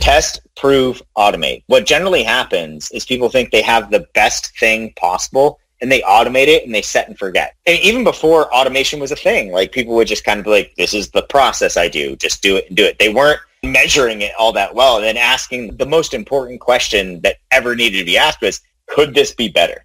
Test, prove, automate. What generally happens is people think they have the best thing possible and they automate it and they set and forget. And even before automation was a thing, like people would just kind of be like, this is the process I do, just do it and do it. They weren't measuring it all that well and then asking the most important question that ever needed to be asked was, could this be better?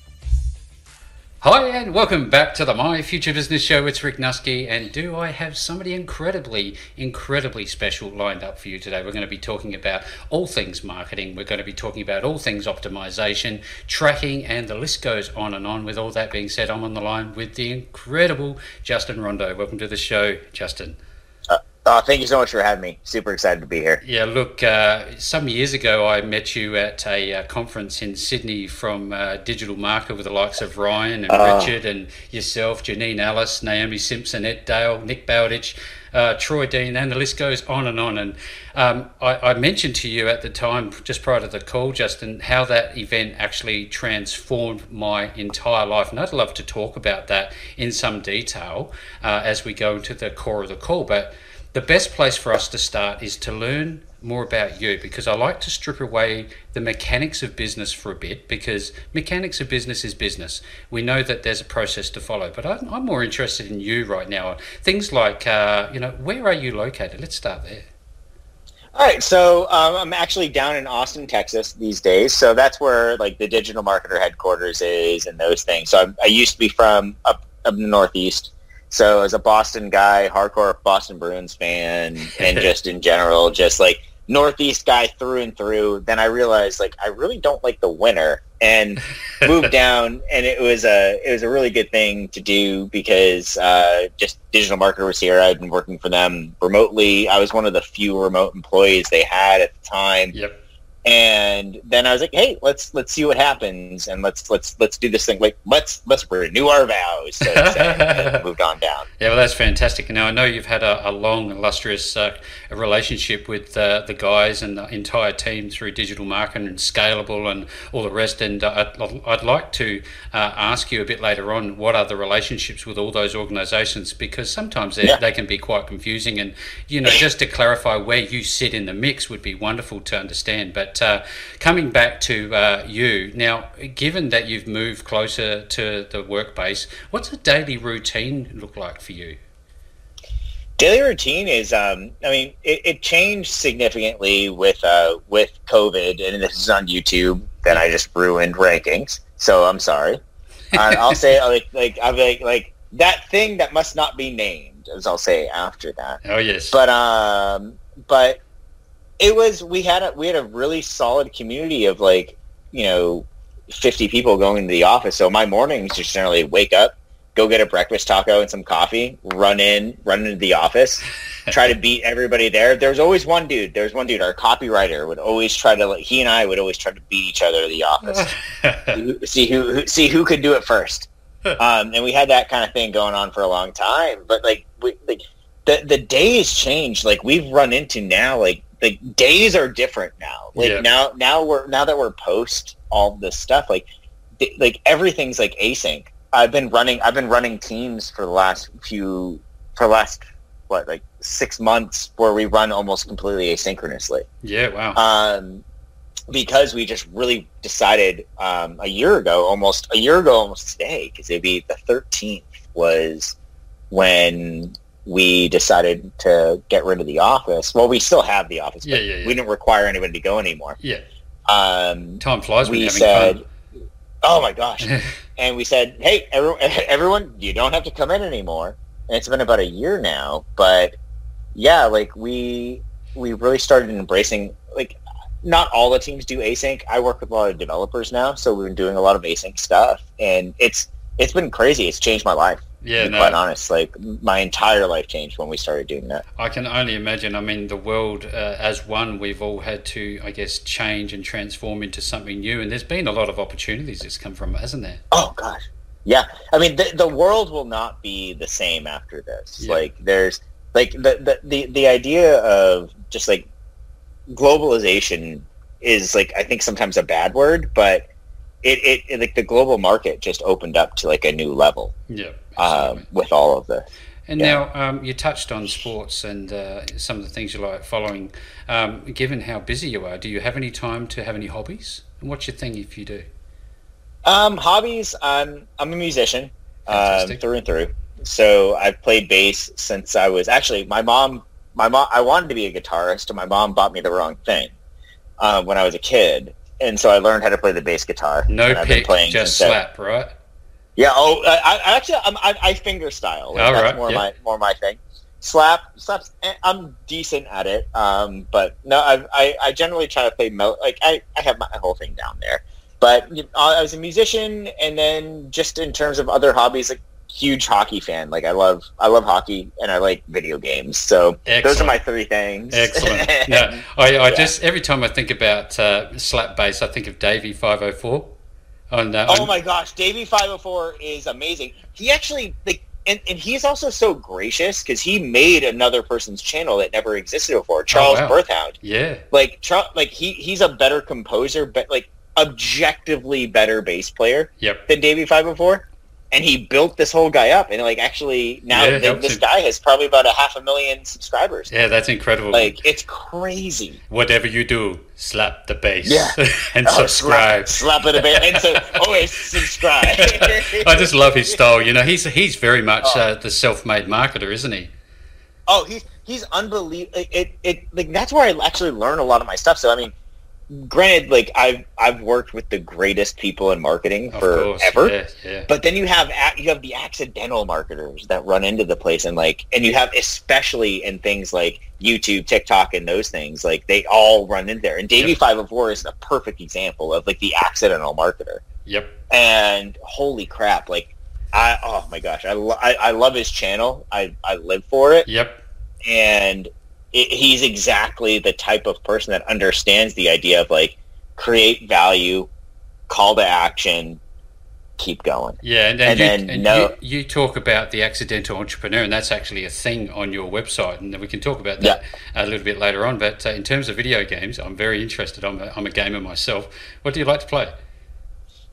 Hi, and welcome back to the My Future Business Show. It's Rick Nusky, and do I have somebody incredibly, incredibly special lined up for you today? We're going to be talking about all things marketing, we're going to be talking about all things optimization, tracking, and the list goes on and on. With all that being said, I'm on the line with the incredible Justin Rondeau. Welcome to the show, Justin. Uh, thank you so much for having me. Super excited to be here. Yeah, look, uh, some years ago I met you at a uh, conference in Sydney from uh, Digital Marketer with the likes of Ryan and uh. Richard and yourself, Janine Allis, Naomi Simson, Ed Dale, Nick Bowditch, uh, Troy Dean, and the list goes on and on. And um, I, I, mentioned to you at the time, just prior to the call, Justin, how that event actually transformed my entire life. And I'd love to talk about that in some detail as we go into the core of the call. But the best place for us to start is to learn more about you because I like to strip away the mechanics of business for a bit because mechanics of business is business. We know that there's a process to follow, but I'm, I'm more interested in you right now. Things like, uh, you know, where are you located? Let's start there. All right, so um, I'm actually down in Austin, Texas these days. So that's where like the digital marketer headquarters is and those things. So I, I used to be from up up in the Northeast. So as a Boston guy, hardcore Boston Bruins fan, and just in general, just like Northeast guy through and through, then I realized like I really don't like the winter and moved down and it was a it was a really good thing to do because uh, just digital marketer was here. I'd been working for them remotely. I was one of the few remote employees they had at the time. Yep and then I was like, "Hey, let's let's see what happens, and let's let's let's do this thing. Like, let's let's renew our vows." So moved on down. Yeah, well, that's fantastic. Now I know you've had a, a long, illustrious uh, relationship with uh, the guys and the entire team through digital marketing and scalable and all the rest. And uh, I'd, I'd like to uh, ask you a bit later on what are the relationships with all those organisations because sometimes yeah. they can be quite confusing. And you know, just to clarify where you sit in the mix would be wonderful to understand, but but uh, coming back to uh, you now, given that you've moved closer to the workplace, what's a daily routine look like for you? Daily routine is, um, I mean, it, it, changed significantly with uh, with COVID, and this is on YouTube. Then I just ruined rankings, so I'm sorry. I'll say like like I'm like like that thing that must not be named, as I'll say after that. Oh yes. But um, but it was we had a we had a really solid community of like you know 50 people going to the office. So my mornings just generally wake up go get a breakfast taco and some coffee run in run into the office try to beat everybody there. There's always one dude there's one dude our copywriter would always try to like he and i would always try to beat each other in the office. See who, who, see who could do it first. Um, and we had that kind of thing going on for a long time. But like we like the the days change like we've run into now like the days are different now. Like yeah. now, now we're now that we're post all this stuff, like like everything's like async. I've been running. I've been running teams for the last few for the last what like six months where we run almost completely asynchronously. Yeah, wow. Um, because we just really decided um, a year ago, almost a year ago, almost today, because it'd be the thirteenth was when we decided to get rid of the office. Well, we still have the office, yeah, yeah, yeah. we didn't require anybody to go anymore. Yeah. Um, Time flies. We said, fun. "Oh my gosh!" and we said, "Hey, everyone, everyone, you don't have to come in anymore." And it's been about a year now, but yeah, like we we really started embracing like not all the teams do async. I work with a lot of developers now, so we've been doing a lot of async stuff, and it's it's been crazy. It's changed my life. Yeah, no. quite honest, like my entire life changed when we started doing that. I can only imagine. I mean, the world uh, as one, we've all had to, I guess, change and transform into something new. And there's been a lot of opportunities that's come from it, hasn't there? Oh gosh, Yeah, I mean the the world will not be the same after this. Yeah. Like there's like the, the the the idea of just like globalization is like I think sometimes a bad word, but it, it, it like the global market just opened up to like a new level. Yeah, um, with all of this. And yeah. now um, you touched on sports and uh, some of the things you like following. Um, given how busy you are, do you have any time to have any hobbies? And what's your thing if you do? Um, hobbies. I'm I'm a musician um, through and through. So I've played bass since I was actually my mom. My mom. I wanted to be a guitarist, and my mom bought me the wrong thing uh, when I was a kid, and so I learned how to play the bass guitar. No pick, just slap, right? Yeah. Oh, I, I actually I'm, I, I finger style. Like, that's right. more yeah. my more my thing. Slap, slaps. Eh, I'm decent at it, um, but no, I, I, I generally try to play mel- like I, I have my whole thing down there. But I was a musician, and then just in terms of other hobbies, like huge hockey fan. Like I love I love hockey and I like video games. So Excellent. those are my three things. Excellent. yeah, I, I yeah. just every time I think about uh, slap bass, I think of Davie five hundred oh four. On, uh, oh my gosh, Davie five hundred four is amazing. He actually like. And, and he's also so gracious because he made another person's channel that never existed before, Charles oh, wow. Berthoud. Yeah, like like he he's a better composer, but like objectively better bass player yep. than Davey Five Before. And he built this whole guy up, and like actually now yeah, they, this guy has probably about a half a million subscribers. Yeah, that's incredible. Like it's crazy. Whatever you do, slap the bass. Yeah. and oh, subscribe. Slap, slap it a bit, and so always subscribe. I just love his style. You know, he's he's very much oh. uh, the self-made marketer, isn't he? Oh, he's he's unbelievable. It, it, it like that's where I actually learn a lot of my stuff. So I mean, granted, like I've I've worked with the greatest people in marketing forever, yeah, yeah. but then you have you have the accidental marketers that run into the place and like, and you have especially in things like YouTube, TikTok, and those things, like they all run in there. And Davey Five of Four is a perfect example of like the accidental marketer. Yep. And holy crap, like I oh my gosh, I, lo- I, I love his channel. I I live for it. Yep. And it, he's exactly the type of person that understands the idea of like create value, call to action, keep going. Yeah, and, and, and you, then and no, you, you, talk about the accidental entrepreneur, and that's actually a thing on your website, and we can talk about that yeah. a little bit later on. But uh, in terms of video games, I'm very interested. I'm a, I'm a gamer myself. What do you like to play?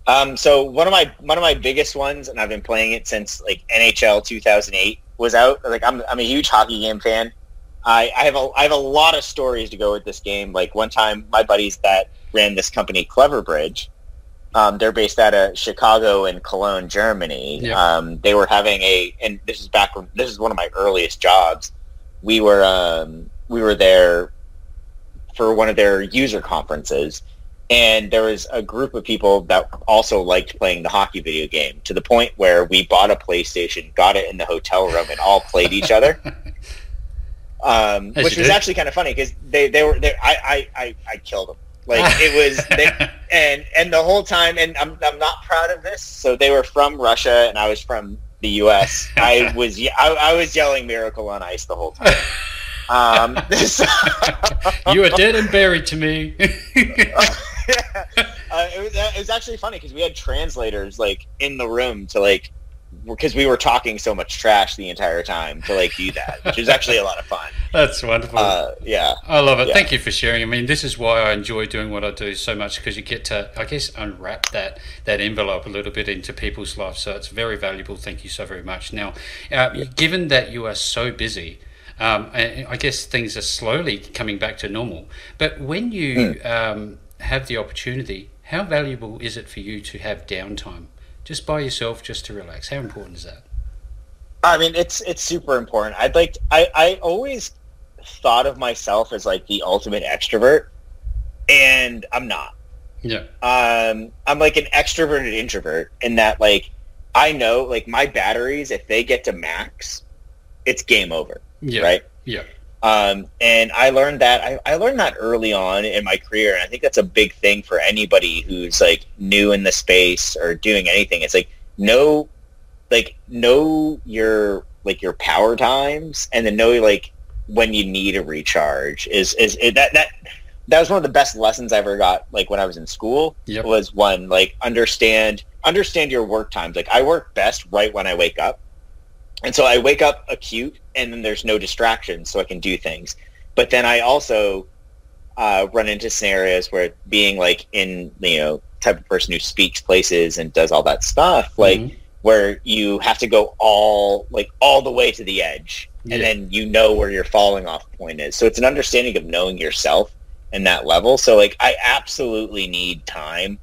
Um, so one of my one of my biggest ones, and I've been playing it since like NHL 2008 was out. Like I'm I'm a huge hockey game fan. I, I have a I have a lot of stories to go with this game. Like one time, my buddies that ran this company, Cleverbridge, um, they're based out of Chicago and Cologne, Germany. Yeah. Um, they were having a, and this is back when this is one of my earliest jobs. We were um, we were there for one of their user conferences, and there was a group of people that also liked playing the hockey video game to the point where we bought a PlayStation, got it in the hotel room, and all played each other. um, which was did. actually kind of funny because they, they were they, I, I, I, I killed them like it was they, and and the whole time and I'm, I'm not proud of this so they were from Russia and I was from the U.S. I was I, I was yelling "Miracle on Ice" the whole time. Um, so, you are dead and buried to me. uh, it, was, it was actually funny because we had translators like in the room to like because we were talking so much trash the entire time to like do that, which is actually a lot of fun. That's wonderful. Uh, yeah, I love it. Yeah. Thank you for sharing. I mean, this is why I enjoy doing what I do so much because you get to, I guess, unwrap that that envelope a little bit into people's lives. So it's very valuable. Thank you so very much. Now, uh, yeah. given that you are so busy. Um, I guess things are slowly coming back to normal. But when you mm. um, have the opportunity, how valuable is it for you to have downtime? Just by yourself, just to relax? How important is that? I mean, it's it's super important. I'd like to, I I always thought of myself as like the ultimate extrovert, and I'm not. Yeah. Um, I'm like an extroverted introvert in that like I know like my batteries if they get to max, it's game over. Yeah. Right. Yeah. Um, and I learned that I, I learned that early on in my career, and I think that's a big thing for anybody who's like new in the space or doing anything. It's like know, like know your like your power times, and then know like when you need a recharge. Is is it, that that that was one of the best lessons I ever got. Like when I was in school, yep. was one like understand understand your work times. Like I work best right when I wake up. And so I wake up acute and then there's no distractions so I can do things. But then I also uh, run into scenarios where being like in, you know, type of person who speaks places and does all that stuff, like mm-hmm. where you have to go all like all the way to the edge yeah. and then you know where your falling off point is. So it's an understanding of knowing yourself and that level. So like I absolutely need time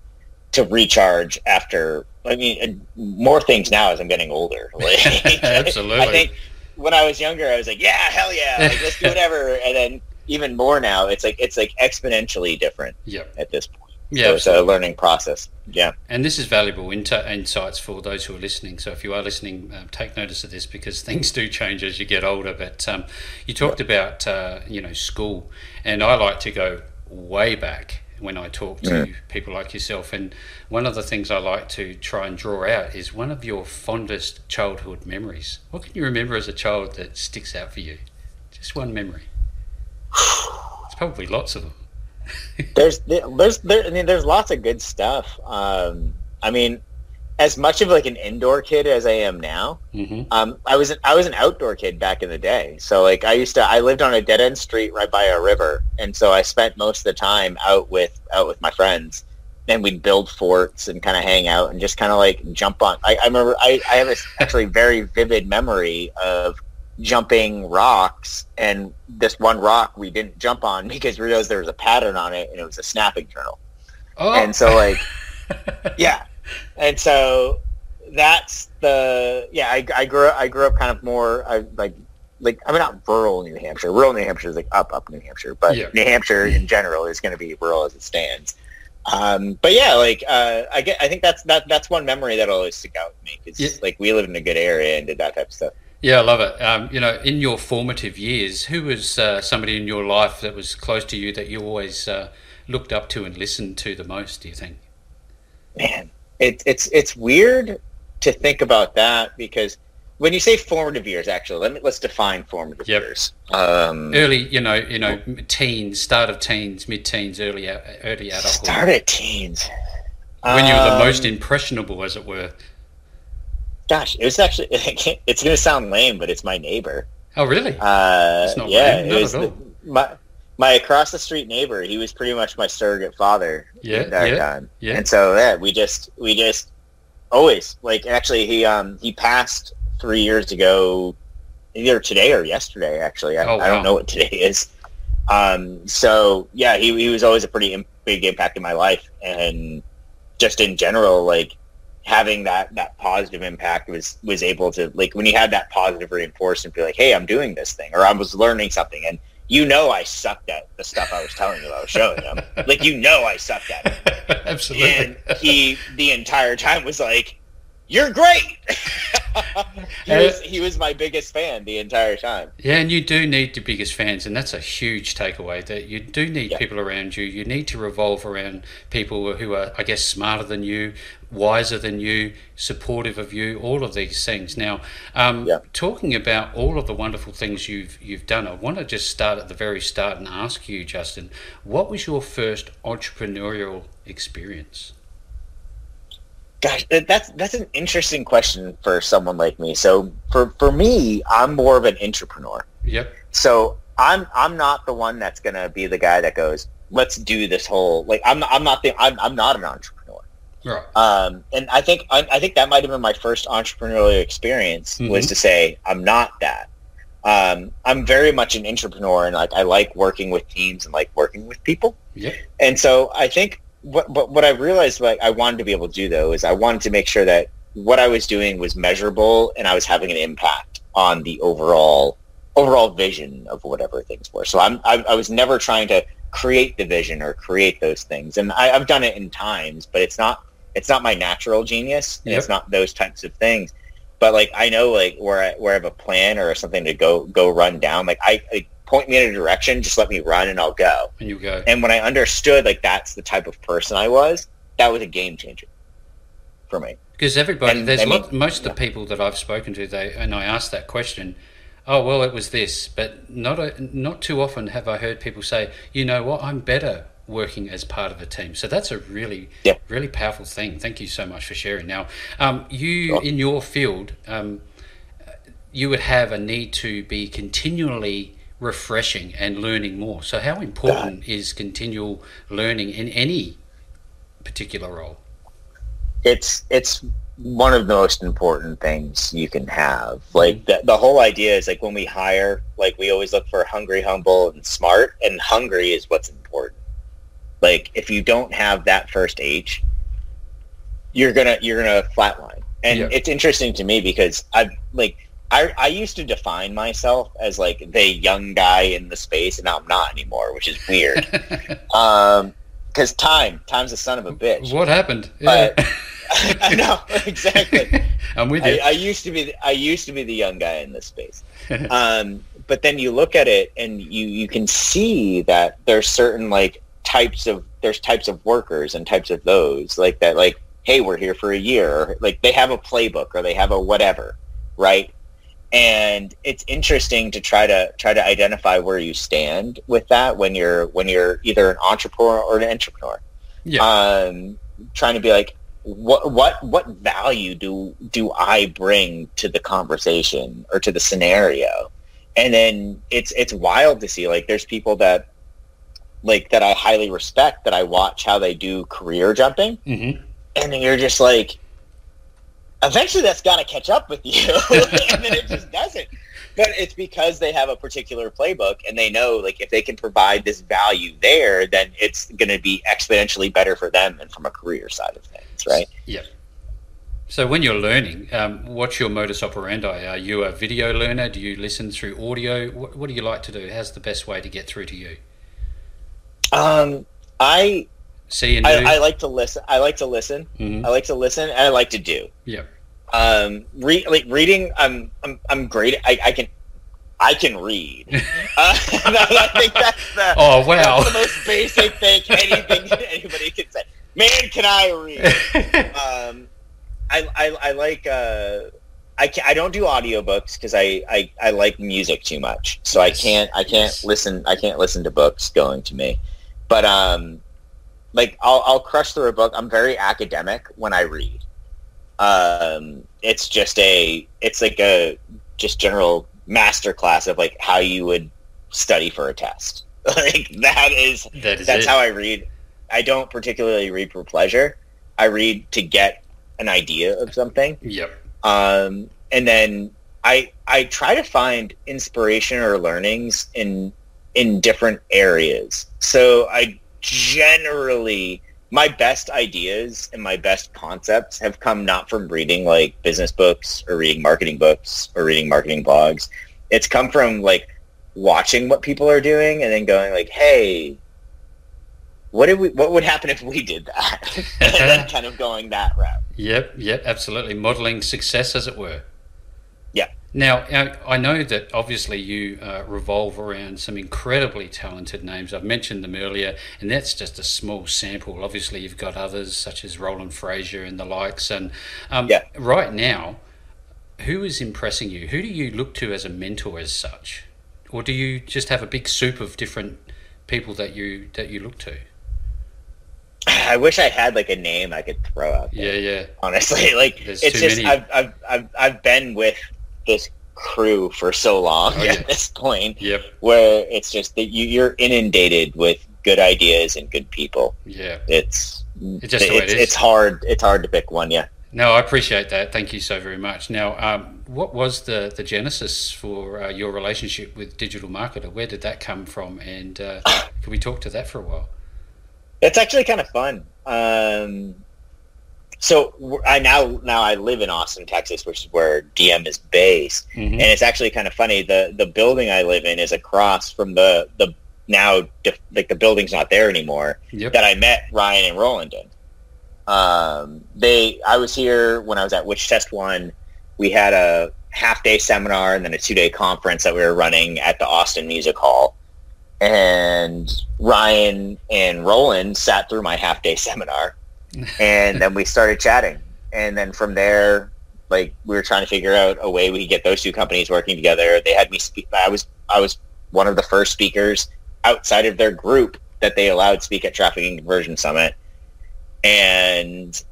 to recharge after I mean more things now as I'm getting older. Like, absolutely. I think when I was younger I was like, yeah, hell yeah, like, let's do whatever and then even more now it's like it's like exponentially different yep. at this point. Yeah, so it's a learning process. Yeah, and this is valuable insights for those who are listening. So if you are listening, um, take notice of this because things do change as you get older. But um, you talked about uh, you know school, and I like to go way back when I talk to yeah. people like yourself. And one of the things I like to try and draw out is one of your fondest childhood memories. What can you remember as a child that sticks out for you? Just one memory. It's probably lots of them there's there's there, I mean there's lots of good stuff. Um, I mean, as much of like an indoor kid as I am now, mm-hmm. um, I was an, I was an outdoor kid back in the day. So like I used to I lived on a dead end street right by a river, and so I spent most of the time out with out with my friends, and we'd build forts and kind of hang out and just kind of like jump on. I, I remember I, I have a actually very vivid memory of jumping rocks and this one rock we didn't jump on because we realized there was a pattern on it and it was a snapping turtle. Oh. And so like yeah. And so that's the yeah, I, I grew up I grew up kind of more I like like I mean not rural New Hampshire. Rural New Hampshire is like up up New Hampshire, but yeah. New Hampshire in general is going to be rural as it stands. Um, but yeah, like uh, I get, I think that's that that's one memory that'll always stick out with me because yeah. like we lived in a good area and did that type of stuff. Yeah, I love it. Um, you know, in your formative years, who was uh, somebody in your life that was close to you that you always uh, looked up to and listened to the most? Do you think? Man, it, it's it's weird to think about that because when you say formative years, actually, let me let's define formative yep. years. Um, early, you know, you know, teens, start of teens, mid-teens, early early adulthood. Start of teens. When you were the most um, impressionable, as it were. Gosh, it was actually. It's going to sound lame, but it's my neighbor. Oh, really? Uh, yeah, it was the, my my across the street neighbor. He was pretty much my surrogate father. Yeah, that yeah, time. yeah. And so yeah, we just we just always like actually he um he passed three years ago, either today or yesterday. Actually, I, oh, wow. I don't know what today is. Um, so yeah, he he was always a pretty big impact in my life, and just in general, like having that that positive impact was was able to like when you had that positive reinforcement be like hey i'm doing this thing or i was learning something and you know i sucked at the stuff i was telling you i was showing him. Like you know i sucked at it. Absolutely. And he the entire time was like you're great. he, was, he was my biggest fan the entire time. Yeah, and you do need the biggest fans, and that's a huge takeaway. That you do need yeah. people around you. You need to revolve around people who are, I guess, smarter than you, wiser than you, supportive of you. All of these things. Now, um, yeah. talking about all of the wonderful things you've you've done, I want to just start at the very start and ask you, Justin, what was your first entrepreneurial experience? Gosh, that's that's an interesting question for someone like me. So for for me, I'm more of an entrepreneur. Yep. So I'm I'm not the one that's gonna be the guy that goes, let's do this whole like I'm I'm not the I'm I'm not an entrepreneur. Right. Um, and I think I, I think that might have been my first entrepreneurial experience mm-hmm. was to say I'm not that. Um, I'm very much an entrepreneur and like I like working with teams and like working with people. Yeah. And so I think what, but what I realized like I wanted to be able to do though is I wanted to make sure that what I was doing was measurable and I was having an impact on the overall overall vision of whatever things were. So I'm I, I was never trying to create the vision or create those things, and I, have done it in times, but it's not it's not my natural genius, and yep. it's not those types of things. But like I know like where I, where I have a plan or something to go go run down, like I, I point me in a direction, just let me run and I'll go. And you go. And when I understood like that's the type of person I was, that was a game changer for me. Because everybody, and, there's I mean, lot, most yeah. of the people that I've spoken to, they and I asked that question. Oh well, it was this, but not a, not too often have I heard people say, you know what, I'm better working as part of a team. So that's a really, really powerful thing. Thank you so much for sharing. Now, um, you in your field, um, you would have a need to be continually refreshing and learning more. So, how important is continual learning in any particular role? it's it's one of the most important things you can have. Mm-hmm. Like the, the whole idea is like when we hire, like we always look for hungry, humble, and smart. And hungry is what's important. Like if you don't have that first H, you're gonna you're gonna flatline. And Yeah. it's interesting to me because I've like I, I used to define myself as like the young guy in the space, and now I'm not anymore, which is weird. um, because time, time's the son of a bitch. what happened? But- I know exactly. I'm with you. I used to be the, I used to be the young guy in this space. Um, but then you look at it and you you can see that there's certain like types of there's types of workers and types of those like that like hey we're here for a year or, like they have a playbook or they have a whatever right and it's interesting to try to try to identify where you stand with that when you're when you're either an entrepreneur or an entrepreneur yeah. um, trying to be like, what what what value do do I bring to the conversation or to the scenario? And then it's it's wild to see like there's people that like that I highly respect that I watch how they do career jumping, hmm and then you're just like, eventually that's got to catch up with you, and then it just doesn't. But it's because they have a particular playbook and they know like if they can provide this value there, then it's going to be exponentially better for them and from a career side of things, right? Yeah. So when you're learning, um, what's your modus operandi? Are you a video learner? Do you listen through audio? What, what do you like to do? How's the best way to get through to you? Um, I, And do. I I like to listen. I like to listen. Mhm. I like to listen, and I like to do. Yeah. Um, re- like reading, I'm I'm I'm great. I, I can I can read. Uh, I think that's the Oh wow. the most basic thing anything anybody can say. Man, can I read? um, I, I, I like uh, I, can, I don't do audiobooks because I, I, I like music too much so I can't I can't yes. listen I can't listen to books going to me but um like I'll, I'll crush through a book I'm very academic when I read um it's just a it's like a just general master class of like how you would study for a test like that is that is that's it. how I read. I don't particularly read for pleasure. I read to get an idea of something, Yep. um, and then I I try to find inspiration or learnings in in different areas. So I generally my best ideas and my best concepts have come not from reading like business books or reading marketing books or reading marketing blogs. It's come from like watching what people are doing and then going like, hey, what did we what would happen if we did that? and then kind of going that route. Yep. Yep. Absolutely. Modeling success, as it were. Now, I know that obviously you uh, revolve around some incredibly talented names. I've mentioned them earlier, and that's just a small sample. Obviously, you've got others such as Roland Frazier and the likes. And um, Yeah. right now, who is impressing you? Who do you look to as a mentor, as such, or do you just have a big soup of different people that you that you look to? I wish I had like a name I could throw out there. Yeah, yeah, honestly. Like There's it's just. I've, I've I've I've been with this crew for so long Oh, at this point yep, where it's just that you, you're inundated with good ideas and good people. yeah. It's It's just the way it it's, it's hard it's hard to pick one. Yeah. No, I appreciate that. Thank you so very much. Now, um, what was the, the genesis for uh, your relationship with Digital Marketer? Where did that come from? And uh, can we talk to that for a while? It's actually kind of fun. Um, so I now now I live in Austin, Texas, which is where DM is based. Mhm. and it's actually kind of funny. The the building I live in is across from the the now def- like the building's not there anymore. Yep. That I met Ryan and Roland in. Um, they I was here when I was at Which Test Won. We had a half day seminar and then a two day conference that we were running at the Austin Music Hall. And Ryan and Roland sat through my half day seminar, and then we started chatting. And then from there, like we were trying to figure out a way we could get those two companies working together. They had me speak. I was I was one of the first speakers outside of their group that they allowed speak at Traffic and Conversion Summit, and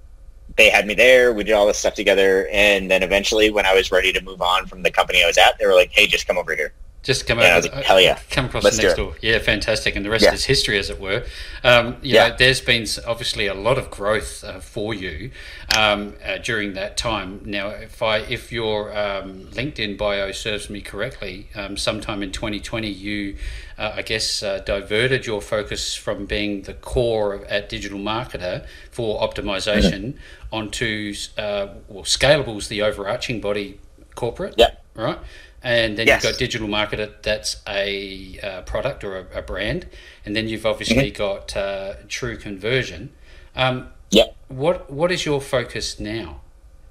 they had me there. We did all this stuff together, and then eventually, when I was ready to move on from the company I was at, they were like, "Hey, just come over here." Just come Yeah, over. like, hell yeah. Come across Let's the next door. Yeah, fantastic. And the rest Yeah. is history, as it were. Um, you Yeah. know, there's been obviously a lot of growth uh, for you um, uh, during that time. Now, if I if your um, LinkedIn bio serves me correctly, um, sometime in 2020, you, uh, I guess, uh, diverted your focus from being the core at Digital Marketer for optimization onto uh, well, Scalable's the overarching body corporate Yeah. right? And then Yes. you've got digital marketer. That's a uh, product or a, a brand, and then you've obviously Mm-hmm. got uh, TruConversion. Um, Yep. what what is your focus now,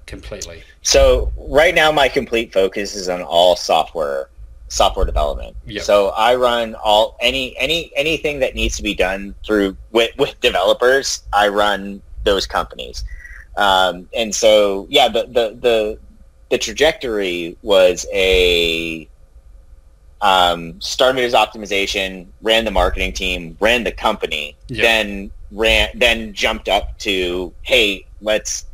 completely? So right now, my complete focus is on all software software development. Yep. So I run all any any anything that needs to be done through with, with developers. I run those companies, um, and so yeah, the the the the trajectory was a um, started as optimization, ran the marketing team, ran the company, Yep. then ran then jumped up to hey, let's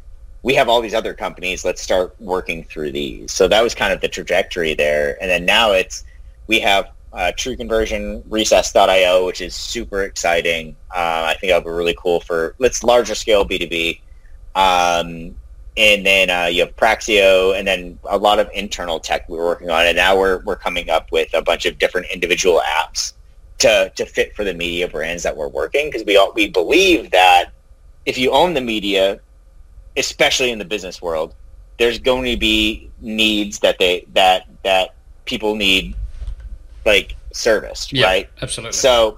we have all these other companies. Let's start working through these. So that was kind of the trajectory there. And then now it's, we have uh, TruConversion Recess.io, which is super exciting. Uh, I think that'll be really cool for, let's larger scale B2B. Um, and then uh, you have Praxio and then a lot of internal tech we were working on. And now we're, we're coming up with a bunch of different individual apps to, to fit for the media brands that we're working. Because we all, we believe that if you own the media, especially in the business world, there's going to be needs that they that that people need like service, Yeah, right? Absolutely. So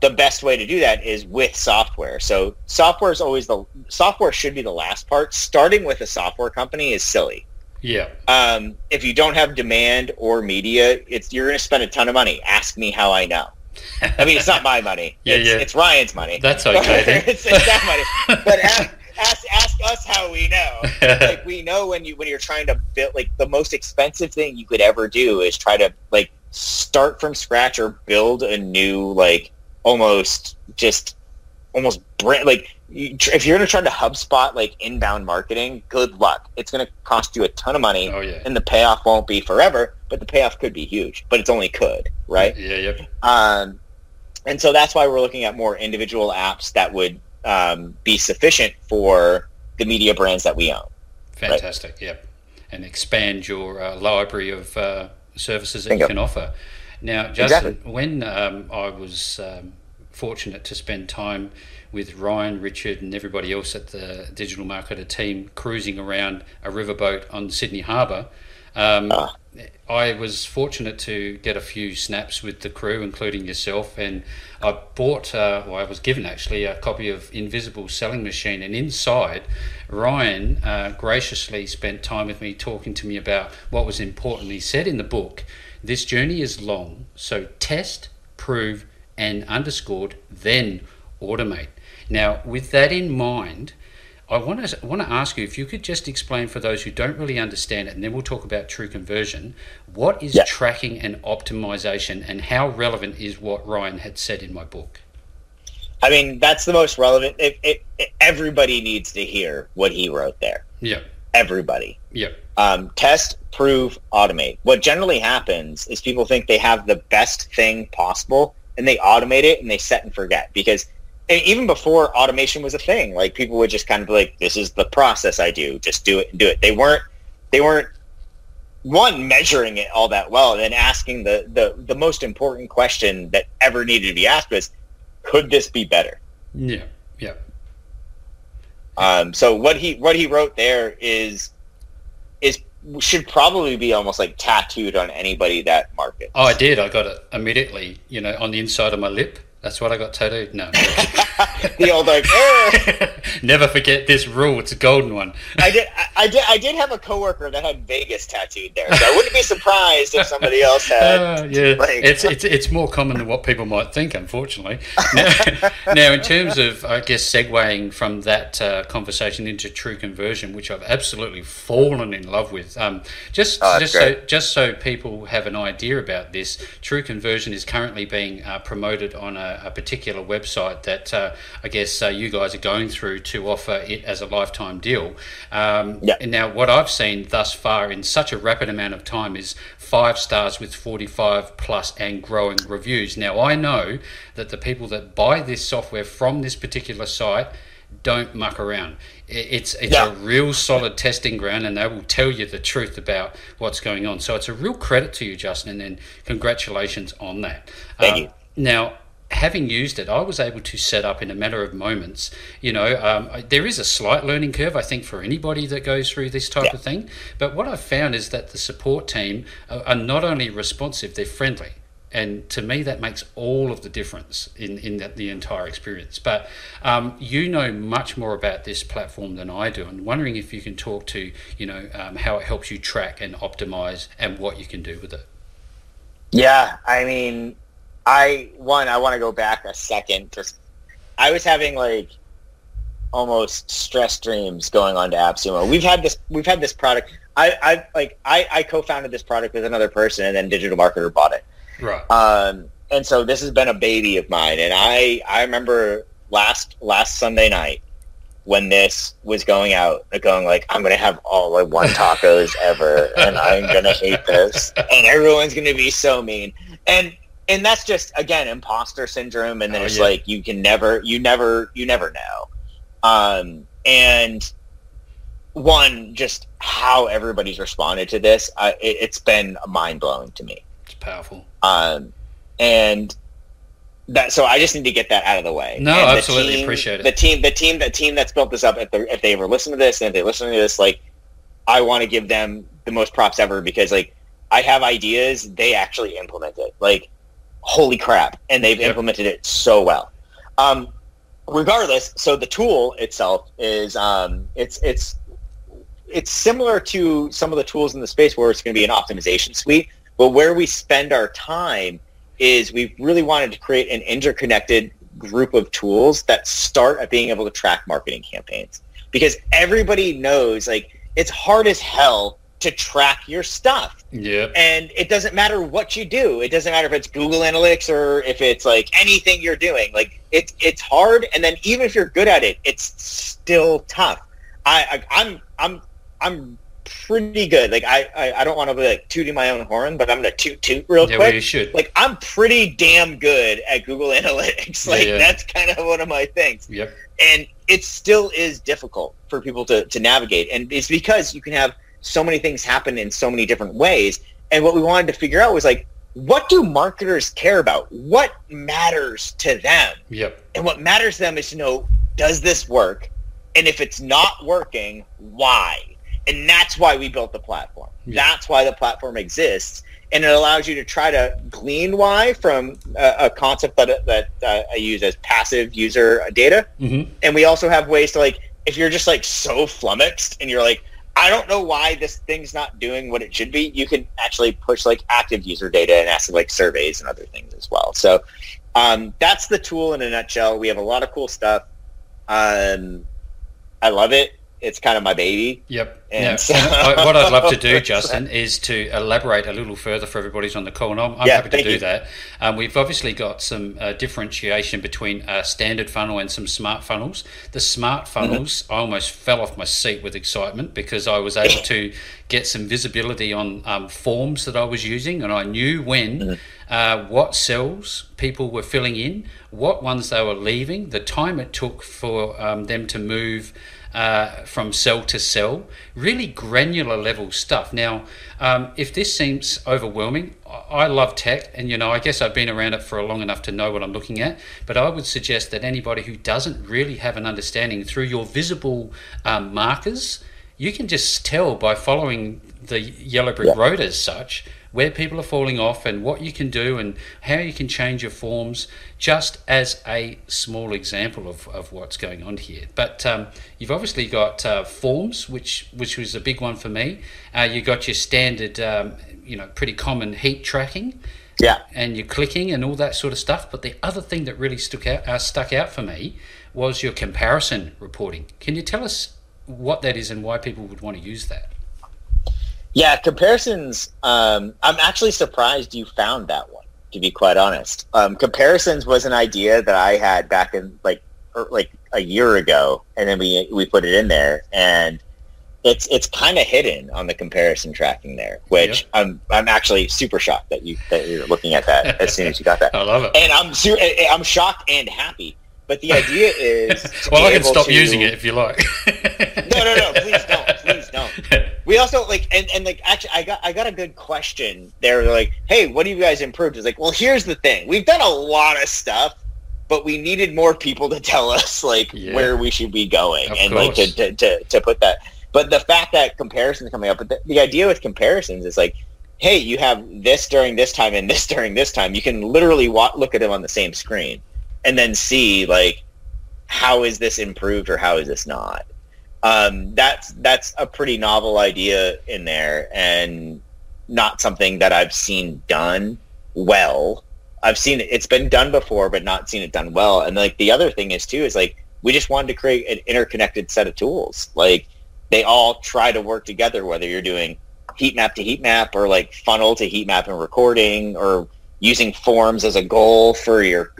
the best way to do that is with software. So software is always the software should be the last part. Starting with a software company is silly. yeah. Um, if you don't have demand or media, it's you're going to spend a ton of money. Ask me how I know. I mean, it's not my money. Yeah, it's, yeah. it's Ryan's money. That's okay it's, it's that money. But ask, ask, ask us how we know. Like we know when you when you're trying to build like the most expensive thing you could ever do is try to like start from scratch or build a new like almost just almost brand like if you're going to try to HubSpot like inbound marketing, good luck. It's going to cost you a ton of money, oh yeah. and the payoff won't be forever, but the payoff could be huge. But it's only could, right? Yeah. Yep. Um, and so that's why we're looking at more individual apps that would um, be sufficient for the media brands that we own. Fantastic. Yep. And expand your uh, library of uh, services that Bingo. you can offer. Now, Justin, Exactly. when um, I was um, fortunate to spend time with Ryan, Richard, and everybody else at the digital marketer team cruising around a riverboat on Sydney Harbour, um, Ah. I was fortunate to get a few snaps with the crew, including yourself, and I bought, uh, well, I was given actually a copy of Invisible Selling Machine, and inside, Ryan uh, graciously spent time with me talking to me about what was important. He said in the book, "This journey is long, so test, prove, and underscored, then automate." Now, with that in mind, I want to want to ask you if you could just explain for those who don't really understand it, and then we'll talk about TruConversion. What is Yeah. tracking and optimization, and how relevant is what Ryan had said in my book? I mean, that's the most relevant. It, it, it- everybody needs to hear what he wrote there. Yep, Everybody. yep, Um, test, prove, automate. What generally happens is people think they have the best thing possible and they automate it and they set and forget because and even before automation was a thing, like people would just kind of be like, this is the process I do. Just do it and do it. They weren't, they weren't one measuring it all that well and then asking the, the, the most important question that ever needed to be asked was, could this be better? yeah, yep. Um, so what he what he wrote there is should probably be almost like tattooed on anybody that markets. Oh, I did. I got it immediately. You know, on the inside of my lip. That's what I got tattooed. No. the old like. "Eh." Never forget this rule. It's a golden one. I did. I, I did. I did have a coworker that had Vegas tattooed there, so I wouldn't be surprised if somebody else had. Uh, yeah, like- it's, it's it's more common than what people might think, unfortunately. Now, now, in terms of, I guess, segueing from that uh, conversation into TruConversion, which I've absolutely fallen in love with, um, just Oh, just so just so people have an idea about this, TruConversion is currently being uh, promoted on a, a particular website that uh, I guess uh, you guys are going through to offer it as a lifetime deal. Um, Yeah. and now, what I've seen thus far in such a rapid amount of time is five stars with 45 plus and growing reviews. Now, I know that the people that buy this software from this particular site don't muck around. It's it's Yeah. a real solid testing ground, and they will tell you the truth about what's going on. So it's a real credit to you, Justin, and congratulations on that. Thank Uh, you. Now, having used it, I was able to set up in a matter of moments. You know, um, I- there is a slight learning curve, I think, for anybody that goes through this type Yeah. of thing. But what I've found is that the support team are, are not only responsive, they're friendly. And to me, that makes all of the difference in, in that, the entire experience. But um, you know much more about this platform than I do. I'm wondering if you can talk to, you know, um, how it helps you track and optimize and what you can do with it. Yeah, I mean, I one I want to go back a second. Just I was having like almost stress dreams going on to AppSumo. We've had this we've had this product. I I like I I co-founded this product with another person, and then Digital Marketer bought it. Right. Um, and so this has been a baby of mine. And I, I remember last, last Sunday night when this was going out, going like, I'm going to have all like one tacos ever and I'm going to hate this and everyone's going to be so mean. And, and that's just, again, imposter syndrome. And then Oh, it's yeah. like, you can never, you never, you never know. Um, and one, just how everybody's responded to this, I, it, it's been mind blowing to me. It's powerful. Um, and that so I just need to get that out of the way. No, And absolutely team- appreciate it. The team, the team, the team that's built this up. If, they if they ever listen to this and if they listen to this, like I want to give them the most props ever because like I have ideas, they actually implement it. Like holy crap, and they've Yep. implemented it so well. Um, regardless, so the tool itself is um, it's it's it's similar to some of the tools in the space where it's going to be an optimization suite, but where we spend our time is we really wanted to create an interconnected group of tools that start at being able to track marketing campaigns because everybody knows like it's hard as hell to track your stuff. Yeah. and it doesn't matter what you do. It doesn't matter if it's google analytics or if it's like anything you're doing. Like it's it's hard. And then even if you're good at it it's still tough. I, I i'm i'm i'm pretty good. Like i i, I don't want to be like tooting my own horn but i'm gonna toot toot real Yeah, well, quick. you should. like i'm pretty damn good at google analytics. Like yeah. that's kind of one of my things. Yep. and it still is difficult for people to, to navigate. And it's because you can have so many things happen in so many different ways. And what we wanted to figure out was like what do marketers care about? What matters to them? Yep. and what matters to them is to know does this work? And if it's not working why? And that's why we built the platform. Yeah. that's why the platform exists. And it allows you to try to glean why from a, a concept that, that uh, i use as passive user data. Hmm and we also have ways to like if you're just like so flummoxed and you're like i don't know why this thing's not doing what it should be. You can actually push like active user data and ask like surveys and other things as well. So um, that's the tool in a nutshell. We have a lot of cool stuff. Um, i love it it's kind of my baby Yep. And so- what I'd love to do, Justin, is to elaborate a little further for everybody who's on the call, and I'm, I'm Yeah, happy to do you. that. Um, we've obviously got some uh, differentiation between a standard funnel and some smart funnels. The smart Mm-hmm. funnels, I almost fell off my seat with excitement because I was able to get some visibility on um, forms that I was using, and I knew when. Mm-hmm. Uh, what cells people were filling in, what ones they were leaving, the time it took for um, them to move uh, from cell to cell, really granular level stuff. Now, um, if this seems overwhelming, I- love tech, and you know, I guess I've been around it for long enough to know what I'm looking at. But I would suggest that anybody who doesn't really have an understanding through your visible um, markers, you can just tell by following the yellow brick Yeah. road as such where people are falling off and what you can do and how you can change your forms, just as a small example of, of what's going on here. But um, you've obviously got uh, forms, which which was a big one for me. Uh, you got your standard, um, you know, pretty common heat tracking. Yeah. And your clicking and all that sort of stuff. But the other thing that really stuck out, uh, stuck out for me was your comparison reporting. Can you tell us what that is and why people would want to use that? Yeah, comparisons. Um, I'm actually surprised you found that one. To be quite honest, um, comparisons was an idea that I had back in like er, like a year ago, and then we we put it in there, and it's it's kind of hidden on the comparison tracking there, which yep. I'm I'm actually super shocked that you that you're looking at that as soon as you got that. I love it, and I'm su- I'm shocked and happy. But the idea is well, I can stop to... using it if you like. no, no, no, please don't. We also like, and, and like, actually, I got I got a good question. They're like, hey, what do you guys improved? It's like, well, here's the thing: we've done a lot of stuff, but we needed more people to tell us like yeah. where we should be going, of and course. like to, to, to to put that. But the fact that comparisons coming up, but the, the idea with comparisons is like, hey, you have this during this time and this during this time. You can literally wa- look at them on the same screen and then see like how is this improved or how is this not um, that's that's a pretty novel idea in there and not something that I've seen done well. I've seen it, it's been done before, but not seen it done well. And like the other thing is too, is like, we just wanted to create an interconnected set of tools. Like they all try to work together, whether you're doing heat map to heat map or like funnel to heat map and recording or using forms as a goal for your,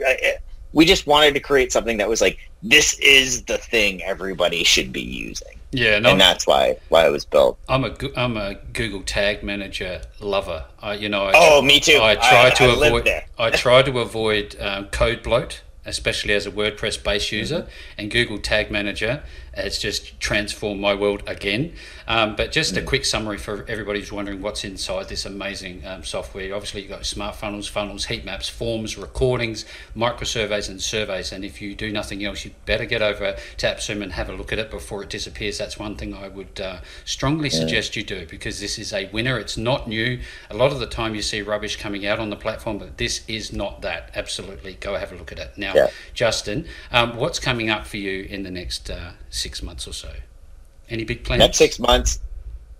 we just wanted to create something that was like this is the thing everybody should be using. Yeah, no, and that's why why it was built. I'm a I'm a Google Tag Manager lover. I, you know, I, oh, me too. I try I, to I avoid I try to avoid um, code bloat, especially as a WordPress base user, mm-hmm. and Google Tag Manager has just transformed my world again. Um, but just mm. a quick summary for everybody who's wondering what's inside this amazing um, software. Obviously, you've got smart funnels, funnels, heat maps, forms, recordings, micro surveys, and surveys. And if you do nothing else, you better get over to AppSumo and have a look at it before it disappears. That's one thing I would uh, strongly yeah. suggest you do because this is a winner. It's not new. A lot of the time you see rubbish coming out on the platform, but this is not that. Absolutely. Go have a look at it. Now, yeah. Justin, um, what's coming up for you in the next uh, six months or so? Any big plans? Next six months,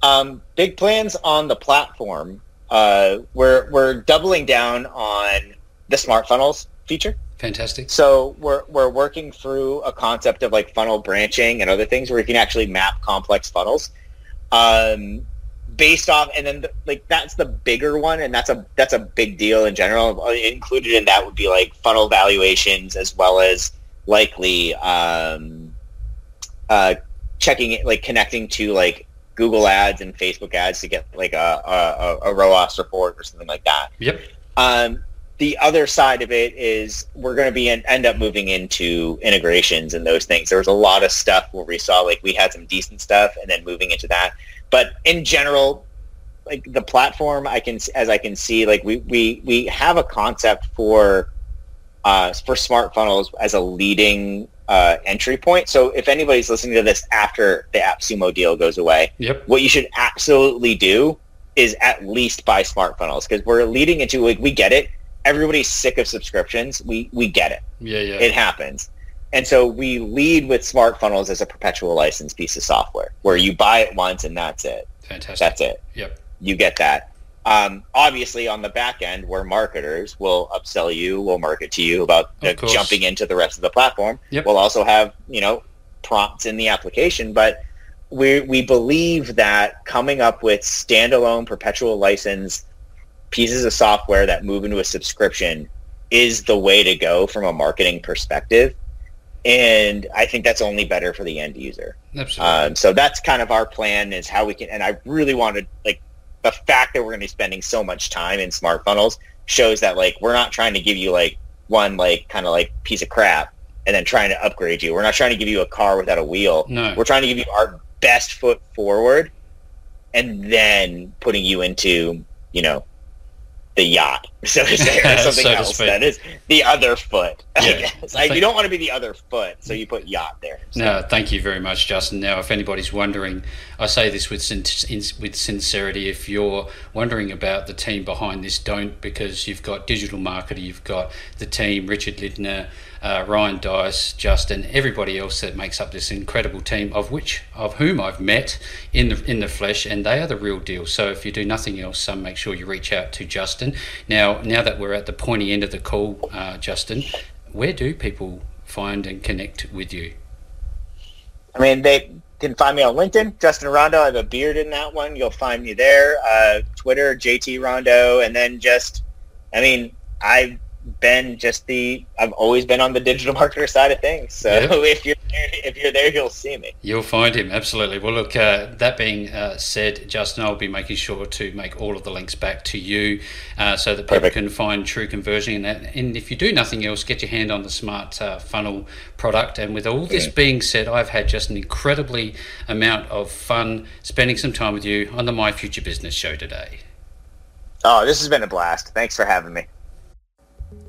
um, big plans on the platform. Uh, we're we're doubling down on the smart funnels feature. Fantastic. So we're we're working through a concept of like funnel branching and other things where you can actually map complex funnels. Um, based off and then the, like that's the bigger one and that's a that's a big deal in general uh, included in that would be like funnel valuations as well as likely um, uh, checking like connecting to like Google ads and Facebook ads to get like a, a, a ROAS report or something like that. Yep. Um, the other side of it is we're going to be in, end up moving into integrations and those things. There was a lot of stuff where we saw like we had some decent stuff and then moving into that. But in general, like the platform, I can as I can see, like we we we have a concept for uh, for smart funnels as a leading uh, entry point. So if anybody's listening to this after the AppSumo deal goes away, yep. what you should absolutely do is at least buy smart funnels because we're leading into like we get it. Everybody's sick of subscriptions. We we get it. Yeah, yeah. It happens. And so we lead with smart funnels as a perpetual license piece of software where you buy it once and that's it. Fantastic. That's it. Yep. You get that. Um, obviously, on the back end, where marketers will upsell you, will market to you about jumping into the rest of the platform. Yep. We'll also have you know prompts in the application, but we we believe that coming up with standalone perpetual license pieces of software that move into a subscription is the way to go from a marketing perspective. And I think that's only better for the end user. Absolutely. Um, so that's kind of our plan is how we can, and I really wanted like the fact that we're going to be spending so much time in smart funnels shows that like we're not trying to give you like one like kind of like piece of crap and then trying to upgrade you. We're not trying to give you a car without a wheel. No. We're trying to give you our best foot forward and then putting you into, you know, the yacht, so to say, or something So else. That is the other foot. I Yeah. guess. Like you don't want to be the other foot, so you put yacht there. So, No, thank you very much, Justin. Now, if anybody's wondering, I say this with sin- in- with sincerity. If you're wondering about the team behind this, don't because you've got digital marketer, you've got the team, Richard Lindner, uh, Ryan Deiss, Justin, everybody else that makes up this incredible team, of which of whom I've met in the in the flesh, and they are the real deal. So if you do nothing else, um, make sure you reach out to Justin. Now, now that we're at the pointy end of the call, uh, Justin, where do people find and connect with you? I mean, they can find me on LinkedIn, Justin Rondeau. I have a beard in that one. You'll find me there. Uh, Twitter, JT Rondeau, and then just, I mean, I've been just the, I've always been on the digital marketer side of things. So Yeah. if you're there, if you're there, you'll see me. You'll find him absolutely. Well, look. Uh, that being uh, said, Justin, I'll be making sure to make all of the links back to you, uh, so that people Perfect. can find TruConversion. And, that, and if you do nothing else, get your hand on the Smart uh, Funnel product. And with all this being said, I've had just an incredibly amount of fun spending some time with you on the My Future Business show today. Oh, this has been a blast. Thanks for having me.